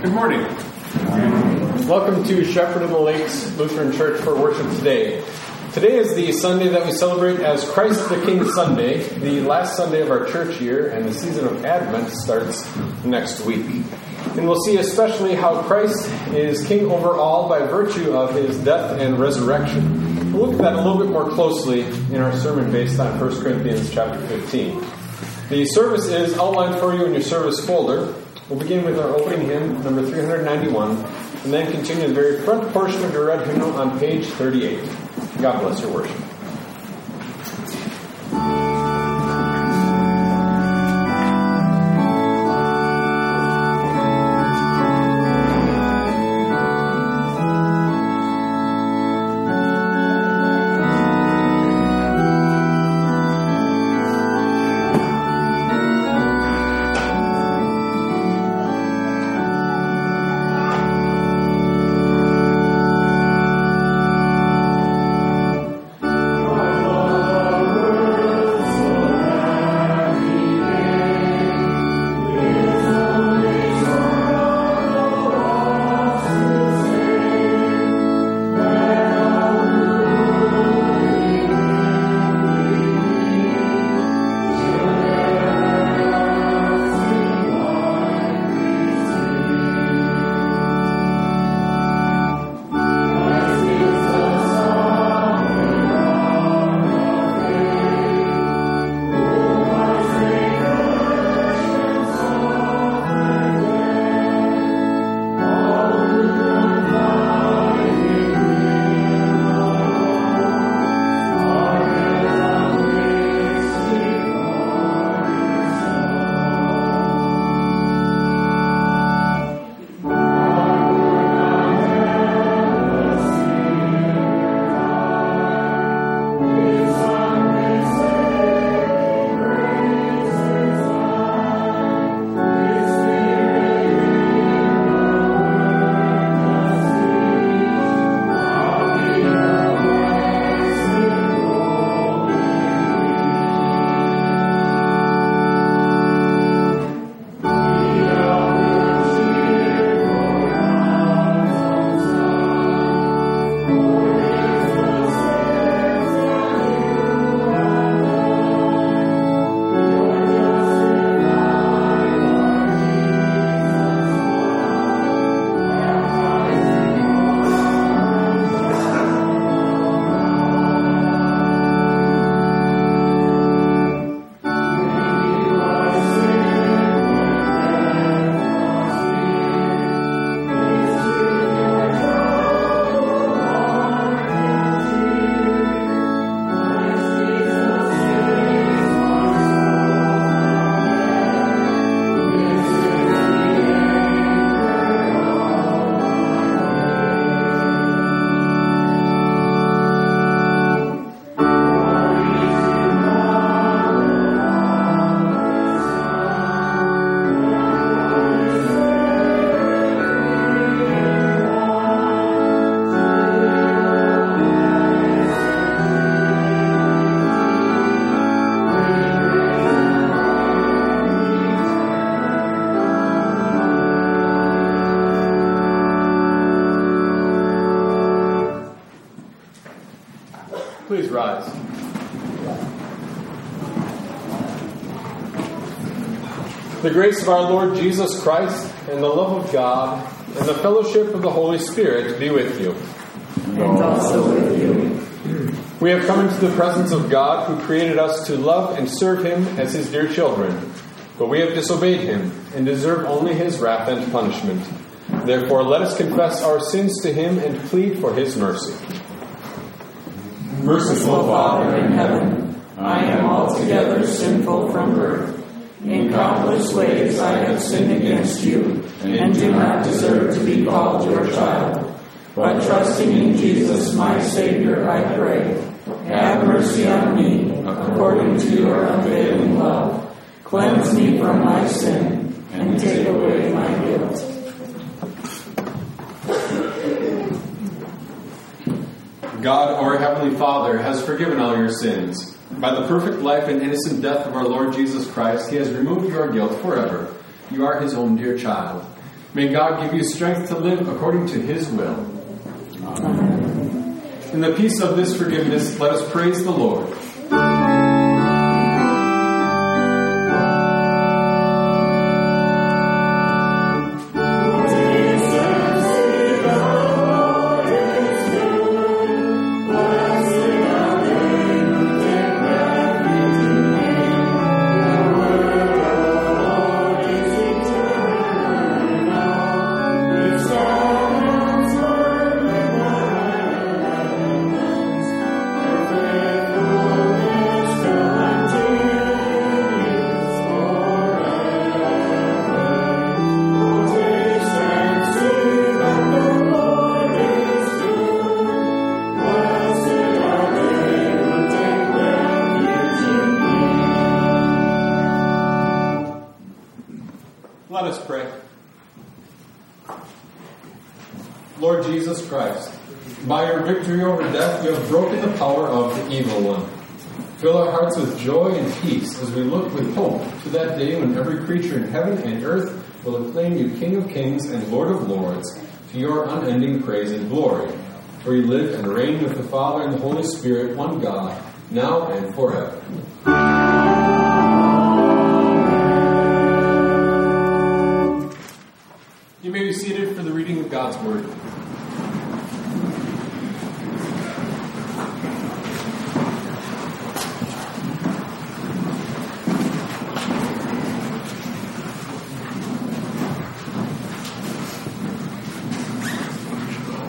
Good morning. Welcome to Shepherd of the Lakes Lutheran Church for worship today. Today is the Sunday that we celebrate as Christ the King Sunday, the last Sunday of our church year, and the season of Advent starts next week. And we'll see especially how Christ is king over all by virtue of his death and resurrection. We'll look at that a little bit more closely in our sermon based on 1 Corinthians chapter 15. The service is outlined for you in your service folder. We'll begin with our opening hymn, number 391, and then continue the very front portion of your red hymnal on page 38. God bless your worship. The grace of our Lord Jesus Christ and the love of God and the fellowship of the Holy Spirit be with you. And also with you. We have come into the presence of God who created us to love and serve Him as His dear children. But we have disobeyed Him and deserve only His wrath and punishment. Therefore, let us confess our sins to Him and plead for His mercy. Merciful Father in heaven, I am altogether sinful from birth. In countless ways I have sinned against you and do not deserve to be called your child. But trusting in Jesus, my Savior, I pray, have mercy on me according to your unfailing love. Cleanse me from my sin and take away my guilt. God, our Heavenly Father, has forgiven all your sins. By the perfect life and innocent death of our Lord Jesus Christ, He has removed your guilt forever. You are His own dear child. May God give you strength to live according to His will. In the peace of this forgiveness, let us praise the Lord. One God, now and forever. You may be seated for the reading of God's Word.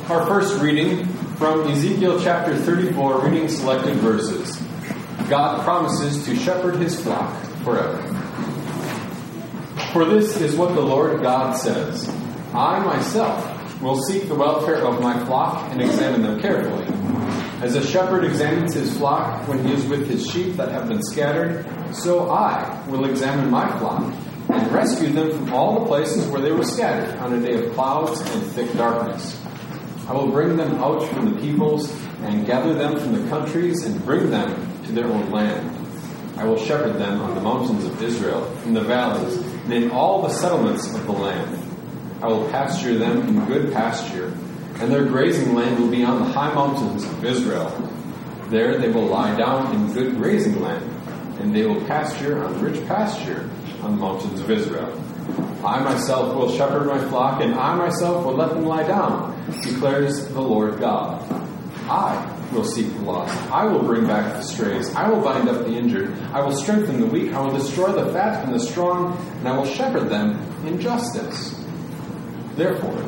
Our first reading from Ezekiel chapter 34, reading selected verses. God promises to shepherd his flock forever. For this is what the Lord God says I myself will seek the welfare of my flock and examine them carefully. As a shepherd examines his flock when he is with his sheep that have been scattered, so I will examine my flock and rescue them from all the places where they were scattered on a day of clouds and thick darkness. I will bring them out from the peoples and gather them from the countries and bring them to their own land. I will shepherd them on the mountains of Israel, in the valleys, and in all the settlements of the land. I will pasture them in good pasture, and their grazing land will be on the high mountains of Israel. There they will lie down in good grazing land, and they will pasture on rich pasture on the mountains of Israel. I myself will shepherd my flock, and I myself will let them lie down, declares the Lord God. I will seek the lost. I will bring back the strays. I will bind up the injured. I will strengthen the weak. I will destroy the fat and the strong, and I will shepherd them in justice. Therefore,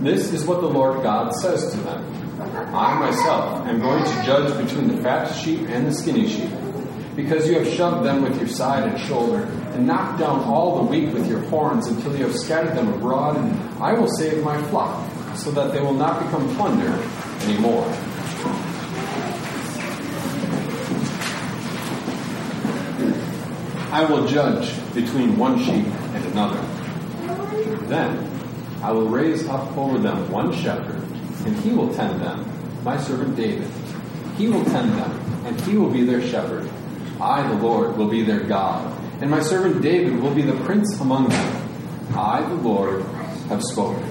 this is what the Lord God says to them I myself am going to judge between the fat sheep and the skinny sheep. Because you have shoved them with your side and shoulder, and knock down all the weak with your horns until you have scattered them abroad, and I will save my flock, so that they will not become plunder anymore. I will judge between one sheep and another. Then I will raise up over them one shepherd, and he will tend them, my servant David. He will tend them, and he will be their shepherd. I, the Lord, will be their God, and my servant David will be the prince among them. I, the Lord, have spoken.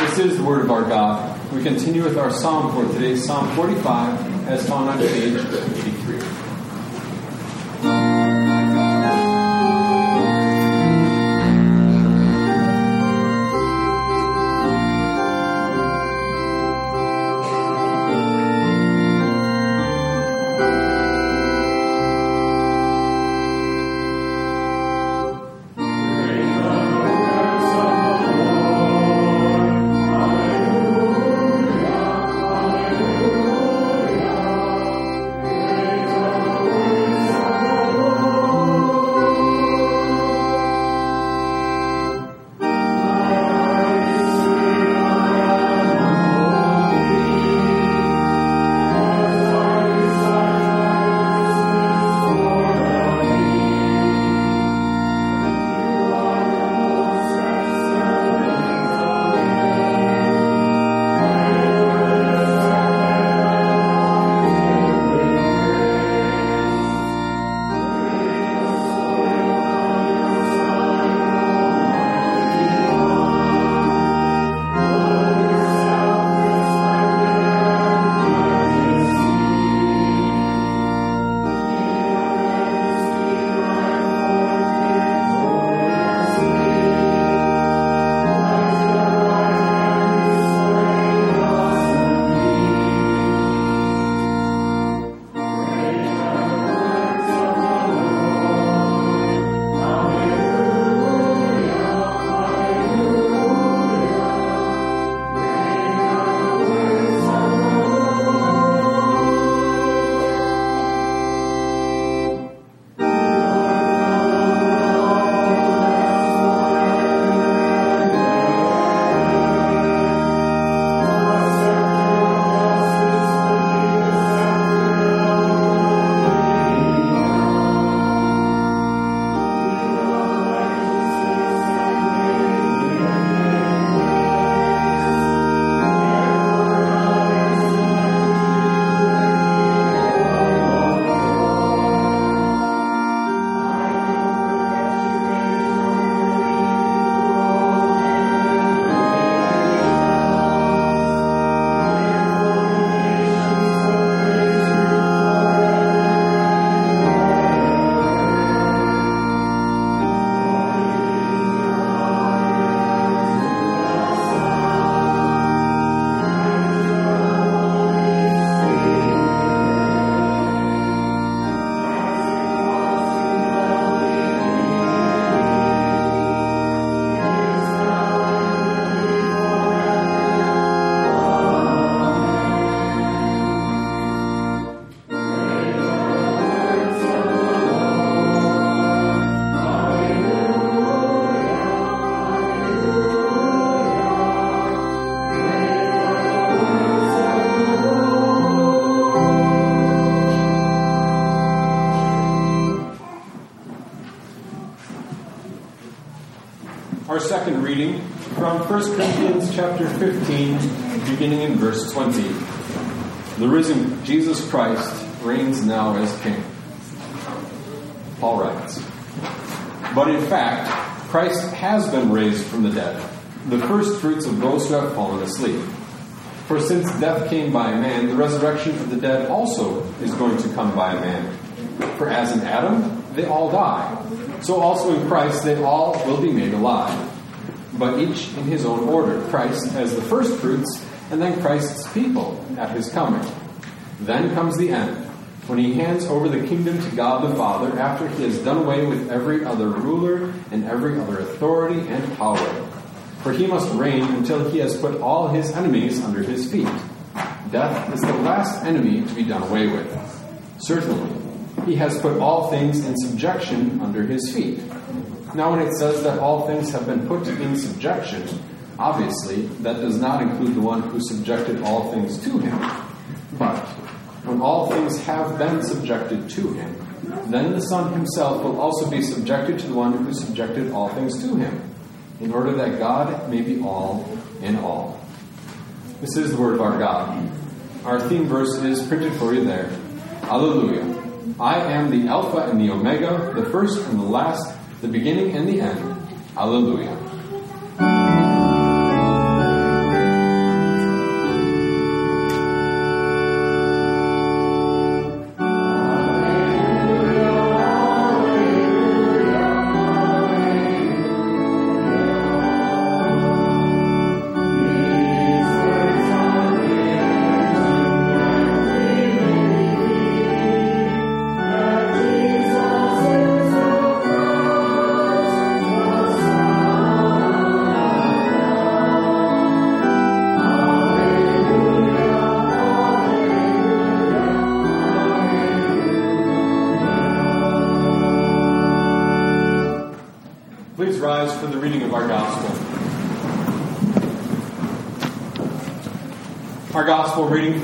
This is the word of our God. We continue with our psalm for today, Psalm 45, as found on page 1 Corinthians chapter 15, beginning in verse 20. The risen Jesus Christ reigns now as King. Paul writes, But in fact, Christ has been raised from the dead, the first fruits of those who have fallen asleep. For since death came by a man, the resurrection of the dead also is going to come by a man. For as in Adam, they all die, so also in Christ they all will be made alive. But each in his own order Christ as the first fruits, and then Christ's people at his coming. Then comes the end, when he hands over the kingdom to God the Father after he has done away with every other ruler and every other authority and power. For he must reign until he has put all his enemies under his feet. Death is the last enemy to be done away with. Certainly, he has put all things in subjection under his feet. Now, when it says that all things have been put in subjection, obviously that does not include the one who subjected all things to him. But when all things have been subjected to him, then the Son himself will also be subjected to the one who subjected all things to him, in order that God may be all in all. This is the word of our God. Our theme verse is printed for you there. Alleluia. I am the Alpha and the Omega, the first and the last, the beginning and the end. Alleluia.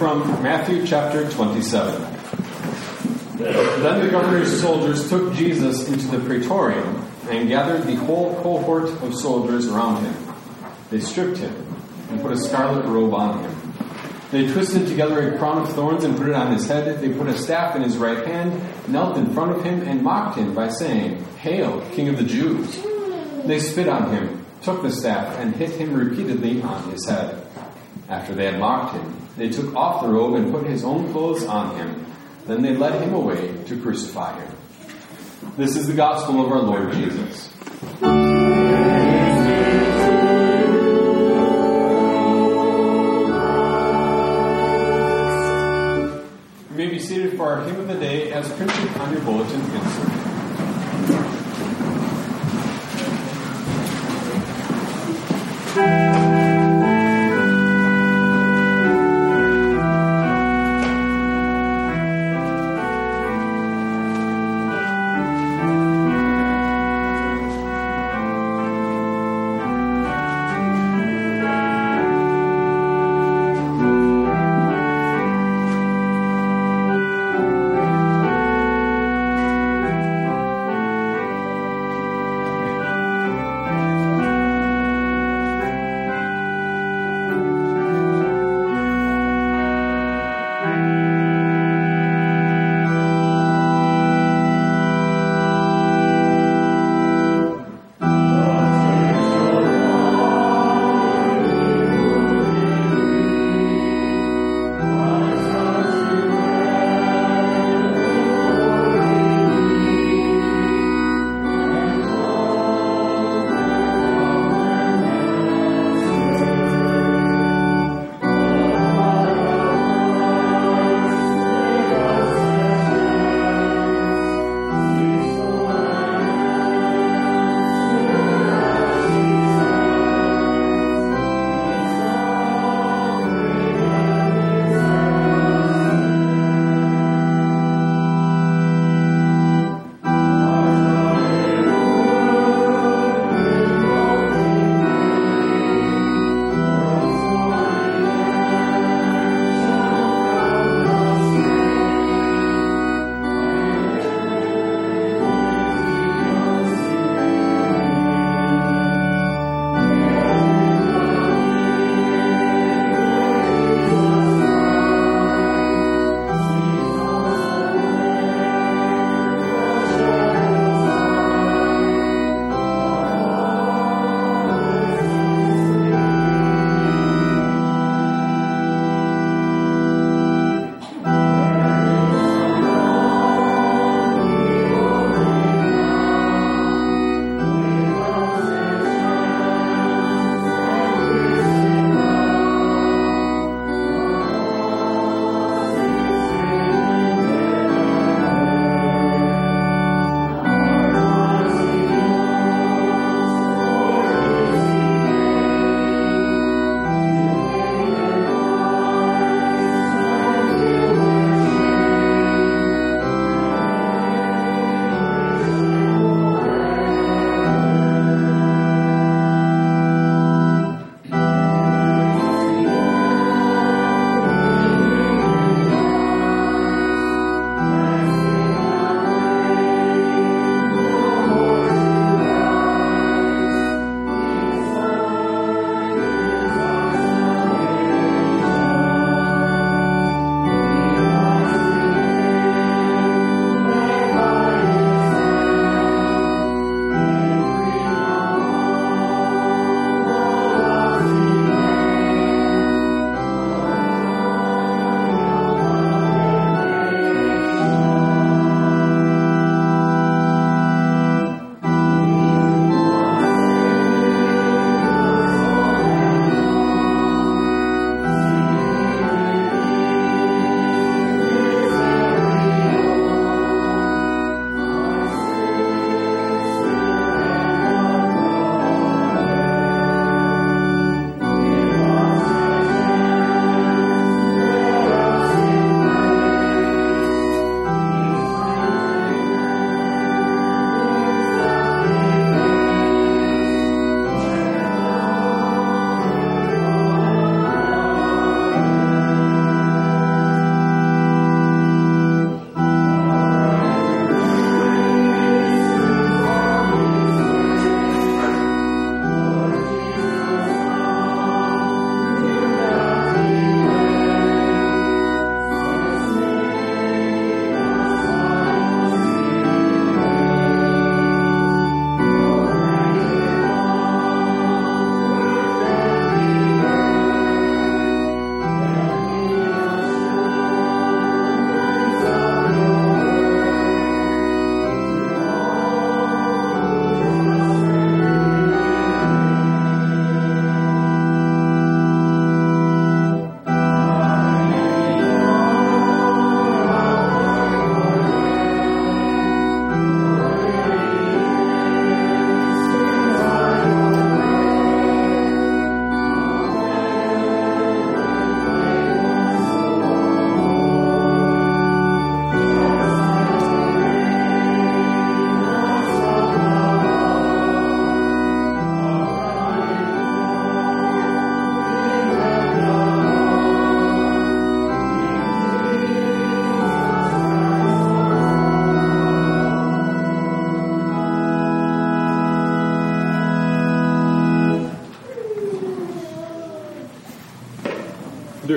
From Matthew chapter 27. Then the governor's soldiers took Jesus into the praetorium and gathered the whole cohort of soldiers around him. They stripped him and put a scarlet robe on him. They twisted together a crown of thorns and put it on his head. They put a staff in his right hand, knelt in front of him, and mocked him by saying, Hail, King of the Jews! They spit on him, took the staff, and hit him repeatedly on his head. After they had mocked him, they took off the robe and put his own clothes on him. Then they led him away to crucify him. This is the gospel of our Lord Jesus. You may be seated for our hymn of the day as printed on your bulletin insert.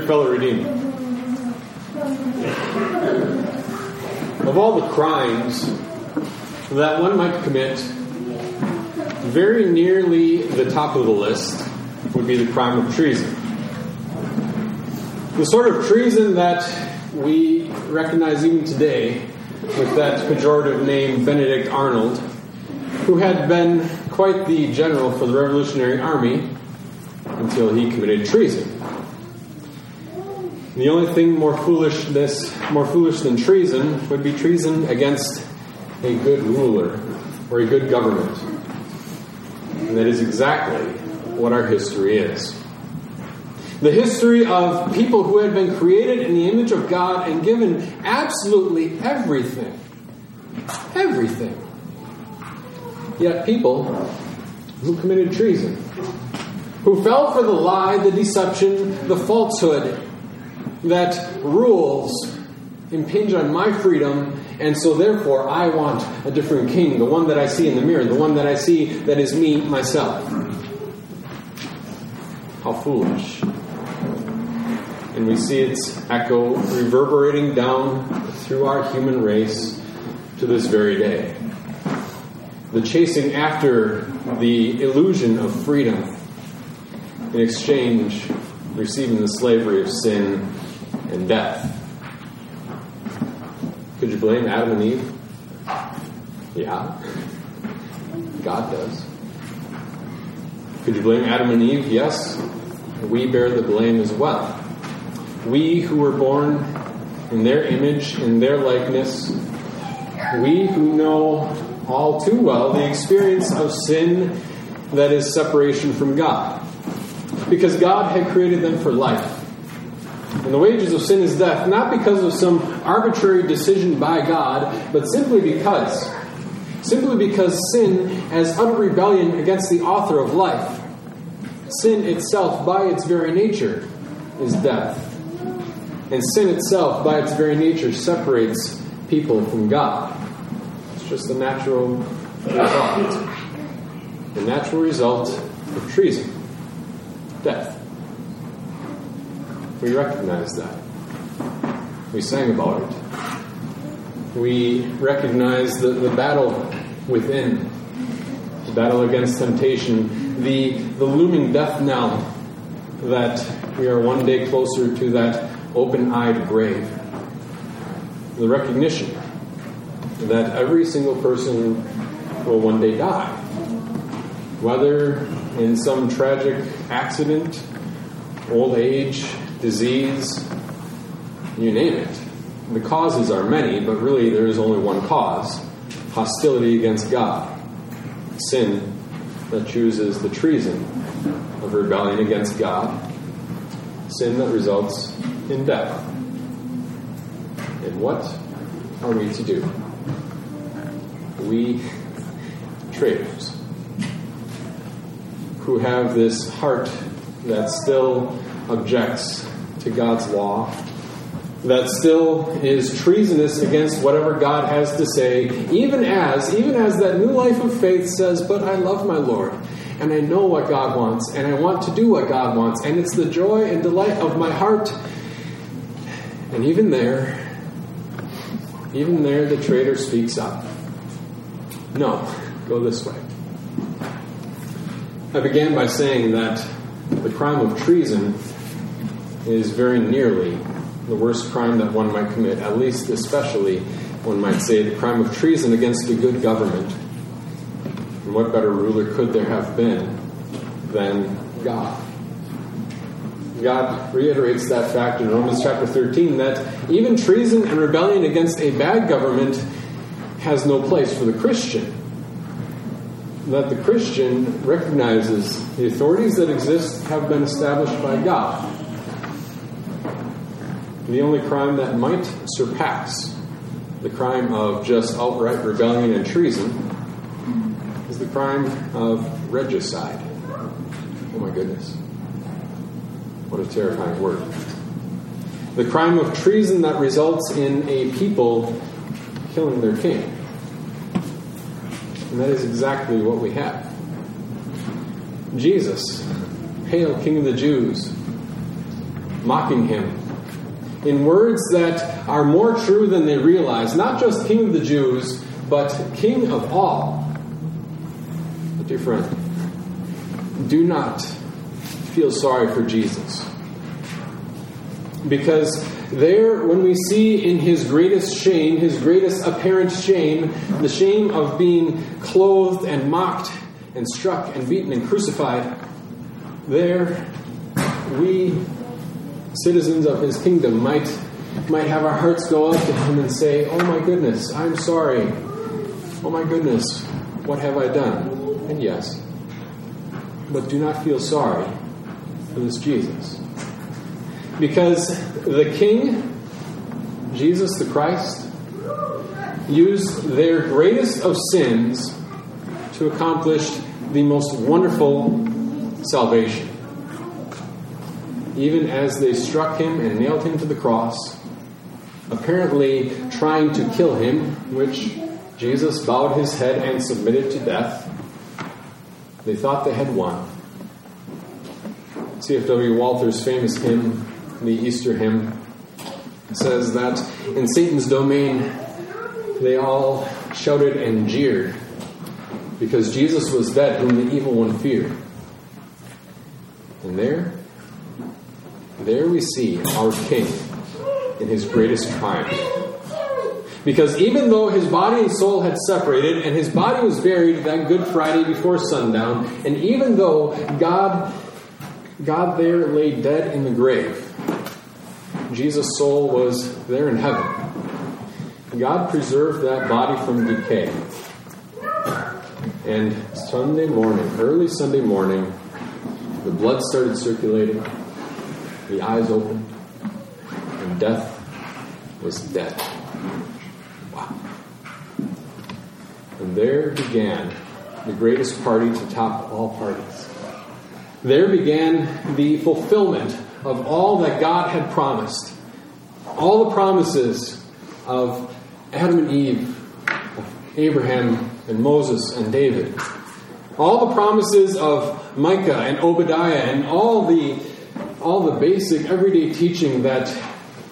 Dear fellow Redeemer, of all the crimes that one might commit, very nearly the top of the list would be the crime of treason. The sort of treason that we recognize even today with that pejorative name Benedict Arnold, who had been quite the general for the Revolutionary Army until he committed treason. The only thing more foolishness, more foolish than treason, would be treason against a good ruler or a good government. And that is exactly what our history is. The history of people who had been created in the image of God and given absolutely everything. Everything. Yet people who committed treason, who fell for the lie, the deception, the falsehood that rules impinge on my freedom, and so therefore I want a different king, the one that I see in the mirror, the one that I see that is me, myself. How foolish. And we see its echo reverberating down through our human race to this very day. The chasing after the illusion of freedom, in exchange, receiving the slavery of sin and death. Could you blame Adam and Eve? Yeah. God does. Could you blame Adam and Eve? Yes. We bear the blame as well. We who were born in their image, in their likeness, we who know all too well the experience of sin that is separation from God. Because God had created them for life. And the wages of sin is death, not because of some arbitrary decision by God, but simply because. Simply because sin has utter rebellion against the author of life. Sin itself, by its very nature, is death. And sin itself, by its very nature, separates people from God. It's just the natural result. The natural result of treason death. We recognize that. We sang about it. We recognize the, the battle within, the battle against temptation, the, the looming death knell that we are one day closer to that open eyed grave. The recognition that every single person will one day die. Whether in some tragic accident, old age, disease, you name it. The causes are many, but really there is only one cause hostility against God. Sin that chooses the treason of rebellion against God. Sin that results in death. And what are we to do? We traitors who have this heart that still objects to God's law, that still is treasonous against whatever God has to say, even as, even as that new life of faith says, But I love my Lord, and I know what God wants, and I want to do what God wants, and it's the joy and delight of my heart. And even there, even there, the traitor speaks up. No, go this way. I began by saying that the crime of treason is very nearly the worst crime that one might commit, at least, especially, one might say, the crime of treason against a good government. And what better ruler could there have been than God? God reiterates that fact in Romans chapter 13 that even treason and rebellion against a bad government has no place for the Christian. That the Christian recognizes the authorities that exist have been established by God. The only crime that might surpass the crime of just outright rebellion and treason is the crime of regicide. Oh my goodness. What a terrifying word. The crime of treason that results in a people killing their king. And that is exactly what we have. Jesus, hail King of the Jews, mocking him. In words that are more true than they realize, not just King of the Jews, but King of all. But, dear friend, do not feel sorry for Jesus. Because there, when we see in his greatest shame, his greatest apparent shame, the shame of being clothed and mocked and struck and beaten and crucified, there we, citizens of his kingdom, might, might have our hearts go out to him and say, Oh my goodness, I'm sorry. Oh my goodness, what have I done? And yes, but do not feel sorry for this Jesus. Because the King, Jesus the Christ, used their greatest of sins to accomplish the most wonderful salvation. Even as they struck him and nailed him to the cross, apparently trying to kill him, which Jesus bowed his head and submitted to death, they thought they had won. C.F.W. Walther's famous hymn, the Easter hymn, says that in Satan's domain they all shouted and jeered because Jesus was dead, whom the evil one feared. And there, there we see our King in his greatest triumph. Because even though his body and soul had separated, and his body was buried that Good Friday before sundown, and even though God, God there lay dead in the grave, Jesus' soul was there in heaven. God preserved that body from decay. And Sunday morning, early Sunday morning, the blood started circulating, the eyes opened, and death was dead. Wow. And there began the greatest party to top all parties. There began the fulfillment of all that God had promised. All the promises of Adam and Eve, of Abraham and Moses and David. All the promises of Micah and Obadiah and all the all the basic everyday teaching that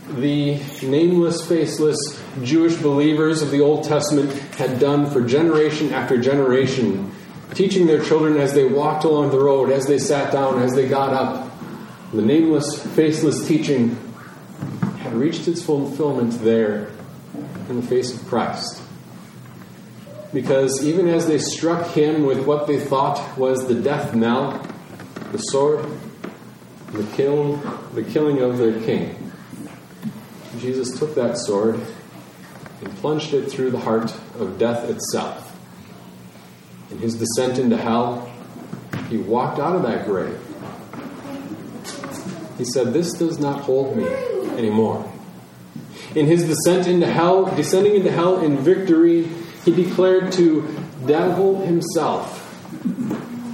the nameless, faceless Jewish believers of the Old Testament had done for generation after generation, teaching their children as they walked along the road, as they sat down, as they got up. The nameless, faceless teaching had reached its fulfillment there in the face of Christ. Because even as they struck him with what they thought was the death knell, the sword, the killing, the killing of their king, Jesus took that sword and plunged it through the heart of death itself. In his descent into hell, he walked out of that grave he said, This does not hold me anymore. In his descent into hell, descending into hell in victory, he declared to devil himself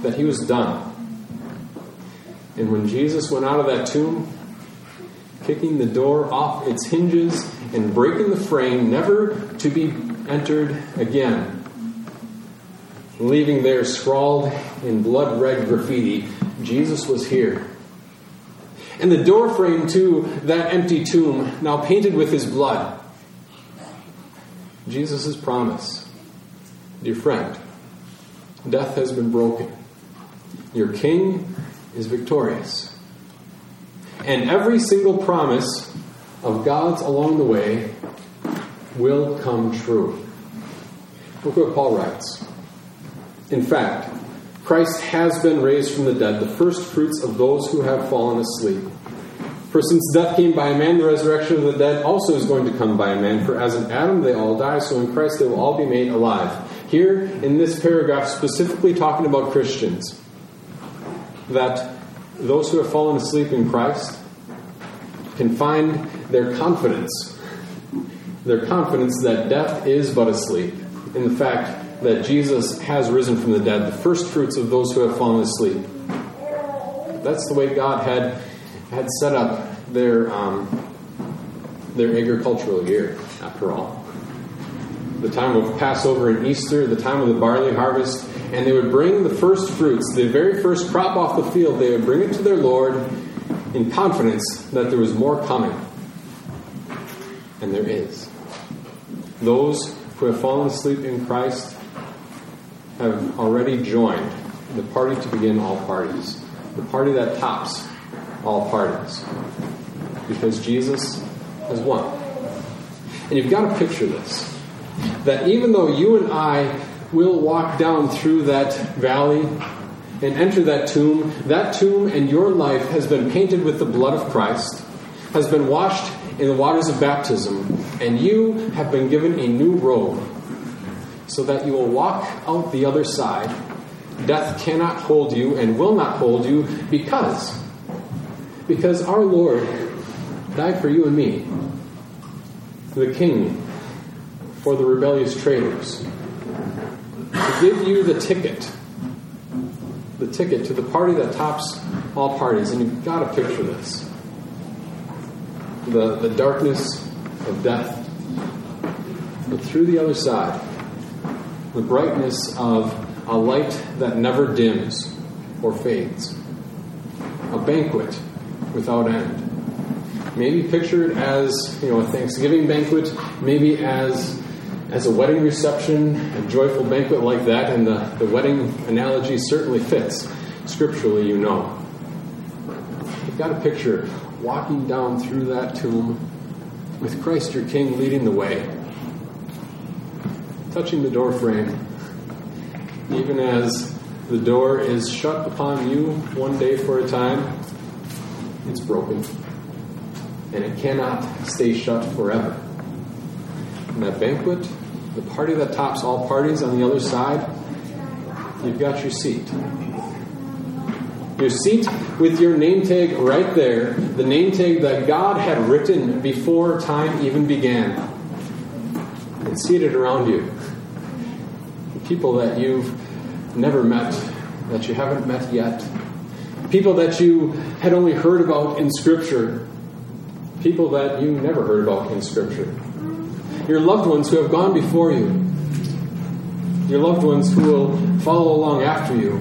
that he was done. And when Jesus went out of that tomb, kicking the door off its hinges and breaking the frame, never to be entered again, leaving there scrawled in blood red graffiti, Jesus was here and the doorframe to that empty tomb, now painted with his blood. Jesus' promise. Dear friend, death has been broken. Your king is victorious. And every single promise of God's along the way will come true. Look what Paul writes. In fact, Christ has been raised from the dead, the first fruits of those who have fallen asleep. For since death came by a man, the resurrection of the dead also is going to come by a man. For as in Adam they all die, so in Christ they will all be made alive. Here in this paragraph, specifically talking about Christians, that those who have fallen asleep in Christ can find their confidence, their confidence that death is but a sleep, in the fact that Jesus has risen from the dead, the first fruits of those who have fallen asleep. That's the way God had had set up their um, their agricultural year. After all, the time of Passover and Easter, the time of the barley harvest, and they would bring the first fruits, the very first crop off the field. They would bring it to their Lord, in confidence that there was more coming. And there is. Those who have fallen asleep in Christ have already joined the party to begin all parties, the party that tops all parties, because Jesus has won. And you've got to picture this that even though you and I will walk down through that valley and enter that tomb, that tomb and your life has been painted with the blood of Christ, has been washed in the waters of baptism, and you have been given a new robe so that you will walk out the other side. Death cannot hold you and will not hold you because because our Lord died for you and me. The king for the rebellious traitors. To give you the ticket the ticket to the party that tops all parties. And you've got to picture this the, the darkness of death. But through the other side, the brightness of a light that never dims or fades. A banquet without end. Maybe pictured as you know a Thanksgiving banquet, maybe as as a wedding reception, a joyful banquet like that, and the, the wedding analogy certainly fits. Scripturally, you know. You've got a picture walking down through that tomb with Christ your King leading the way, touching the door frame, even as the door is shut upon you one day for a time, it's broken. And it cannot stay shut forever. And that banquet the party that tops all parties on the other side, you've got your seat. Your seat with your name tag right there, the name tag that God had written before time even began. And seated around you, The people that you've never met, that you haven't met yet, people that you had only heard about in Scripture, people that you never heard about in Scripture your loved ones who have gone before you, your loved ones who will follow along after you.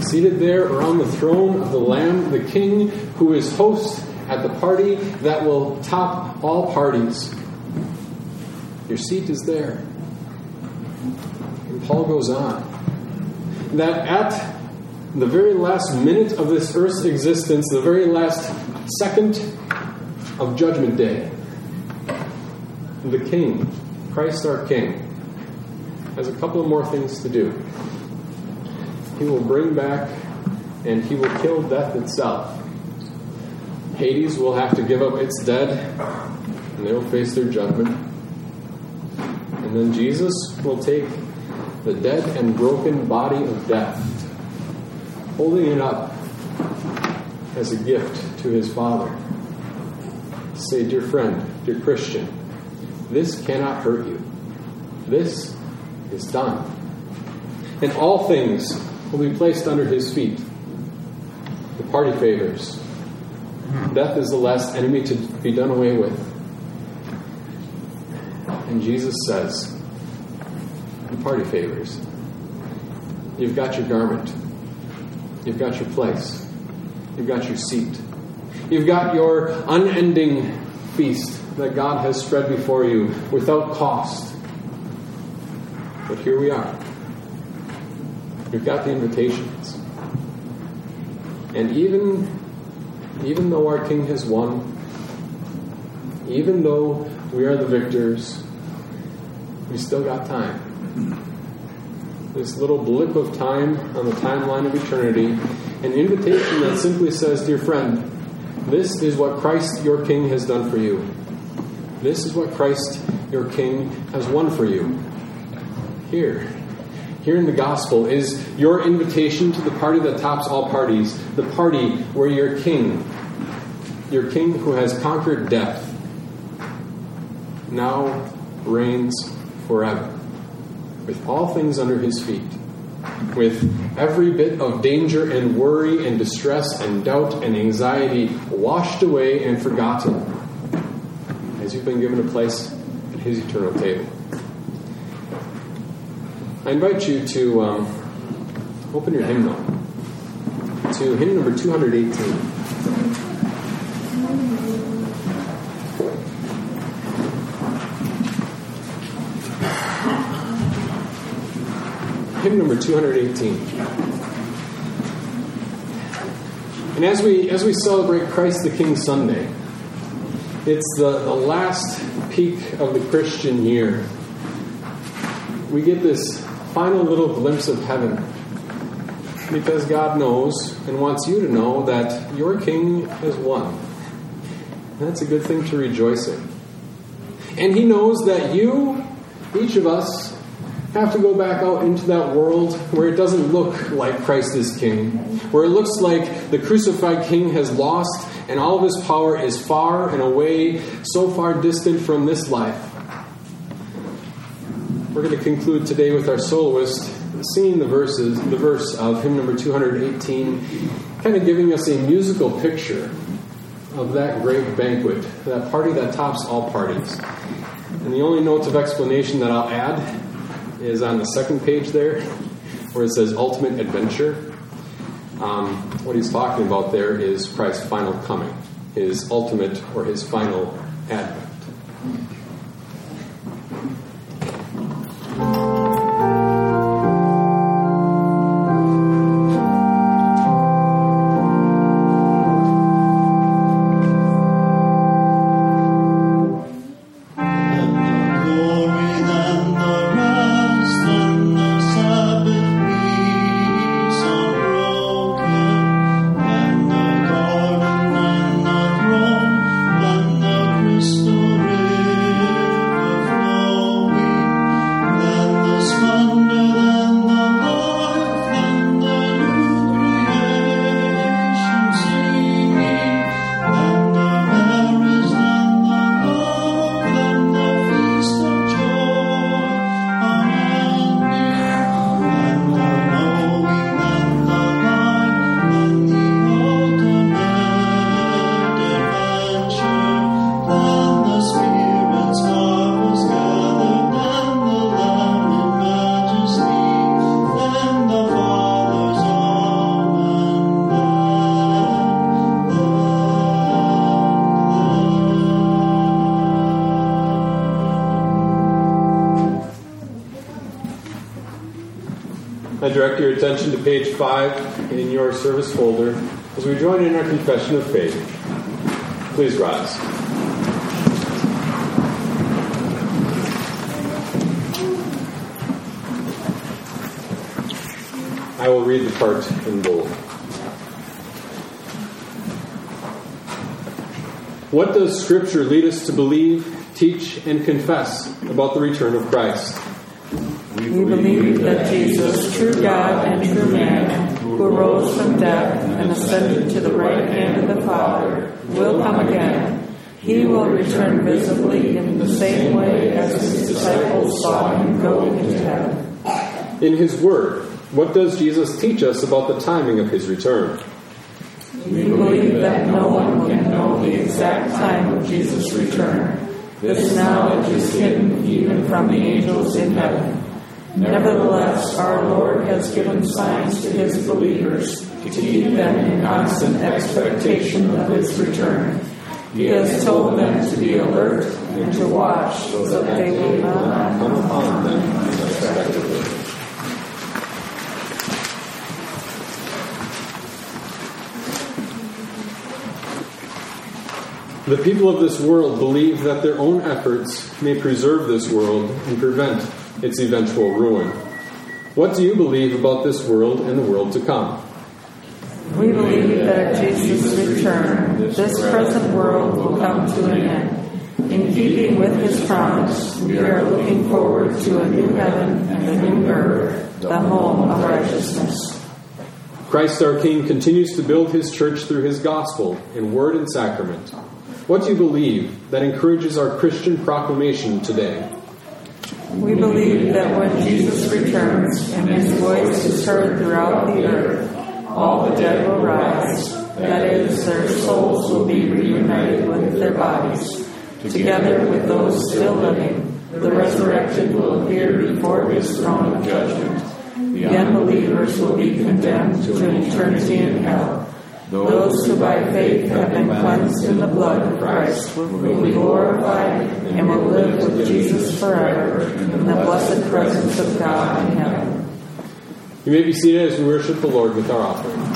Seated there around the throne of the Lamb, the King who is host at the party that will top all parties. Your seat is there. And Paul goes on that at the very last minute of this earth's existence, the very last second of Judgment Day, the King, Christ our King, has a couple of more things to do. He will bring back and he will kill death itself. Hades will have to give up its dead and they will face their judgment. And then Jesus will take the dead and broken body of death, holding it up as a gift to his Father. Say, dear friend, dear Christian, this cannot hurt you. This is done. And all things will be placed under his feet. The party favors. Death is the last enemy to be done away with. And Jesus says, the party favors. You've got your garment. You've got your place. You've got your seat. You've got your unending feast that God has spread before you without cost. But here we are. We've got the invitations. And even, even though our King has won, even though we are the victors, we still got time. This little blip of time on the timeline of eternity, an invitation that simply says, Dear friend, this is what Christ your King has done for you. This is what Christ, your King, has won for you. Here, here in the gospel is your invitation to the party that tops all parties, the party where your King, your King who has conquered death, now reigns forever, with all things under his feet, with every bit of danger and worry and distress and doubt and anxiety washed away and forgotten as you've been given a place at His eternal table. I invite you to um, open your hymnal to hymn number 218. Hymn number 218. And as we as we celebrate Christ the King Sunday, it's the, the last peak of the Christian year. We get this final little glimpse of heaven because God knows and wants you to know that your King has won. And that's a good thing to rejoice in. And He knows that you, each of us, have to go back out into that world where it doesn't look like Christ is King, where it looks like the crucified King has lost and all of his power is far and away, so far distant from this life. We're going to conclude today with our soloist singing the verses, the verse of hymn number 218, kind of giving us a musical picture of that great banquet, that party that tops all parties. And the only notes of explanation that I'll add is on the second page there, where it says ultimate adventure. Um, what he's talking about there is Christ's final coming, his ultimate or his final advent. Service folder as we join in our confession of faith. Please rise. I will read the part in bold. What does Scripture lead us to believe, teach, and confess about the return of Christ? We believe that Jesus, true God and true man, who arose from death and ascended to the right hand of the Father, will come again. He will return visibly in the same way as his disciples saw him go into heaven. In his word, what does Jesus teach us about the timing of his return? We believe that no one can know the exact time of Jesus' return. This knowledge is hidden even from the angels in heaven. Nevertheless, our Lord has given signs to his believers to keep them in constant expectation of his return. He has told them to be alert and to watch so that they will not come upon them unexpectedly. The people of this world believe that their own efforts may preserve this world and prevent its eventual ruin. What do you believe about this world and the world to come? We believe that at Jesus' return, this present world will come to an end. In keeping with his promise, we are looking forward to a new heaven and a new earth, the home of righteousness. Christ our King continues to build his church through his gospel in word and sacrament. What do you believe that encourages our Christian proclamation today? We believe that when Jesus returns and his voice is heard throughout the earth, all the dead will rise. That is, their souls will be reunited with their bodies. Together with those still living, the resurrected will appear before his throne of judgment. The unbelievers will be condemned to an eternity in hell. Those who by faith have been cleansed in the blood of Christ will be glorified and will live with Jesus forever in the blessed presence of God in heaven. You may be seated as we worship the Lord with our offering.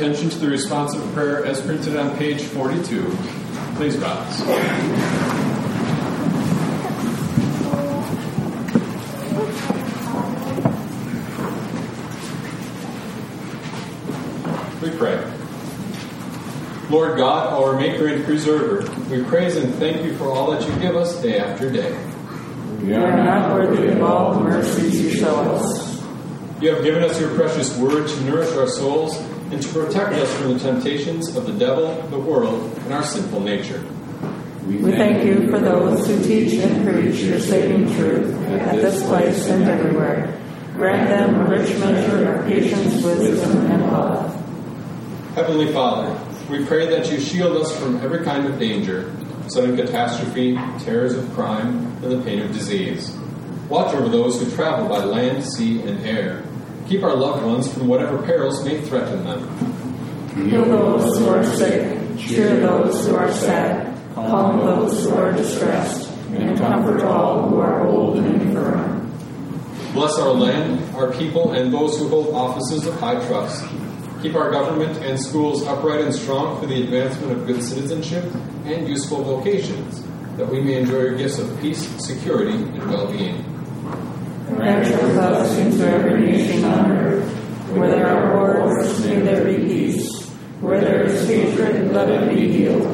Attention to the responsive prayer as printed on page 42. Please rise. We pray. Lord God, our Maker and Preserver, we praise and thank you for all that you give us day after day. We are not worthy of all the mercies you show us. You have given us your precious word to nourish our souls and to protect us from the temptations of the devil, the world, and our sinful nature. We thank you for those who teach and preach your saving truth at this place and everywhere. Grant them a rich measure of patience, wisdom, and love. Heavenly Father, we pray that you shield us from every kind of danger, sudden catastrophe, terrors of crime, and the pain of disease. Watch over those who travel by land, sea, and air. Keep our loved ones from whatever perils may threaten them. Heal those who are sick, cheer those who are sad, calm those who are distressed, and comfort all who are old and infirm. Bless our land, our people, and those who hold offices of high trust. Keep our government and schools upright and strong for the advancement of good citizenship and useful vocations, that we may enjoy your gifts of peace, security, and well being. Grant your blessings to every nation on earth. Where there are wars, may there be peace. Where there is hatred, let it be healed.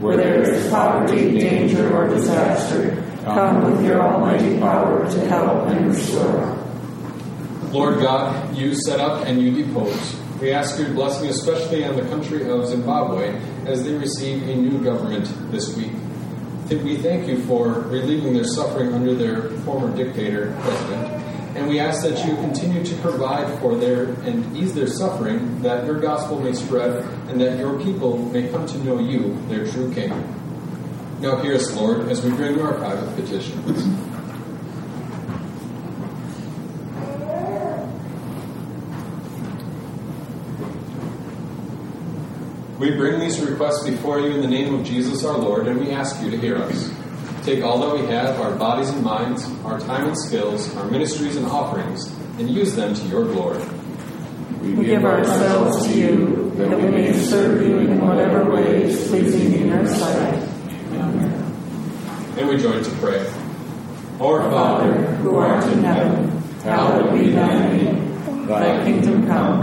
Where there is poverty, danger, or disaster, come with your almighty power to help and restore. Lord God, you set up and you depose. We ask your blessing especially on the country of Zimbabwe as they receive a new government this week. We thank you for relieving their suffering under their former dictator, president, and we ask that you continue to provide for their and ease their suffering, that your gospel may spread, and that your people may come to know you, their true King. Now hear us, Lord, as we bring our private petitions. We bring these requests before you in the name of Jesus our Lord, and we ask you to hear us. Take all that we have, our bodies and minds, our time and skills, our ministries and offerings, and use them to your glory. We give ourselves to you, that we may serve you in whatever way is pleasing in your sight. And we join to pray. Our Father, who art in heaven, hallowed be thy name. Thy kingdom come,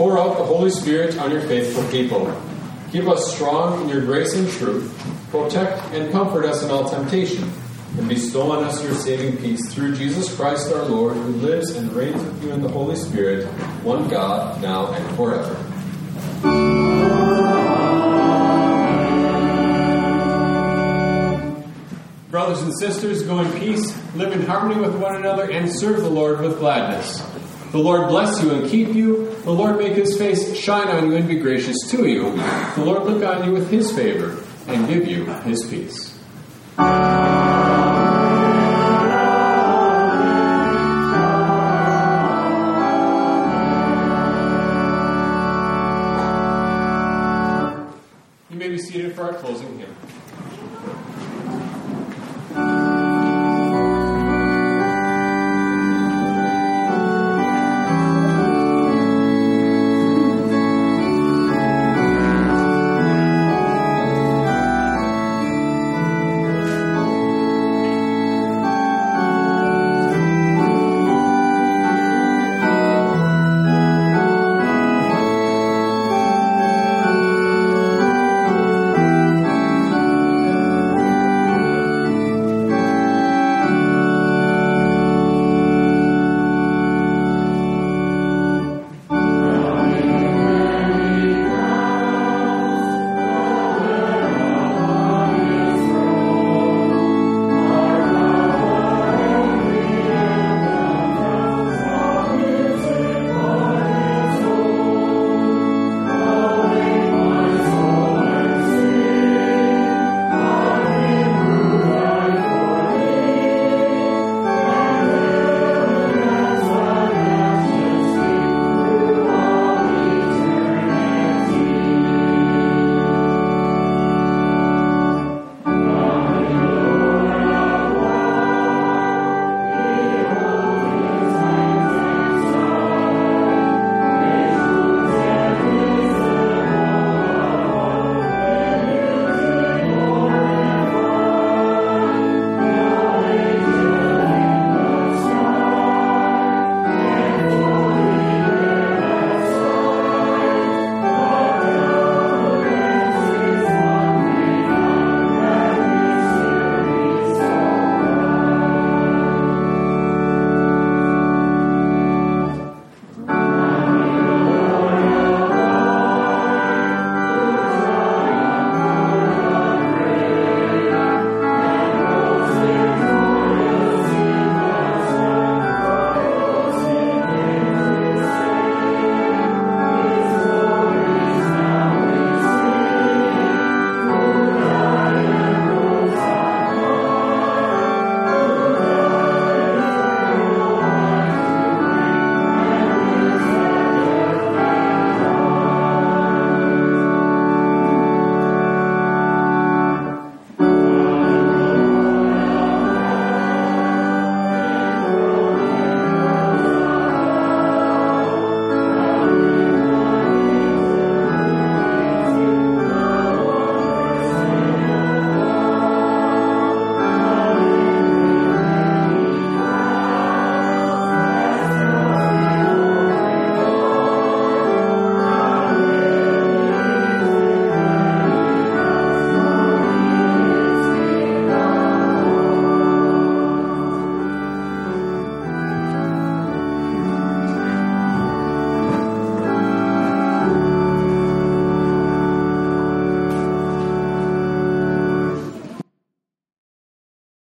Pour out the Holy Spirit on your faithful people. Give us strong in your grace and truth. Protect and comfort us in all temptation. And bestow on us your saving peace through Jesus Christ our Lord, who lives and reigns with you in the Holy Spirit, one God, now and forever. Brothers and sisters, go in peace, live in harmony with one another, and serve the Lord with gladness. The Lord bless you and keep you. The Lord make his face shine on you and be gracious to you. The Lord look on you with his favor and give you his peace. You may be seated for our closing hymn.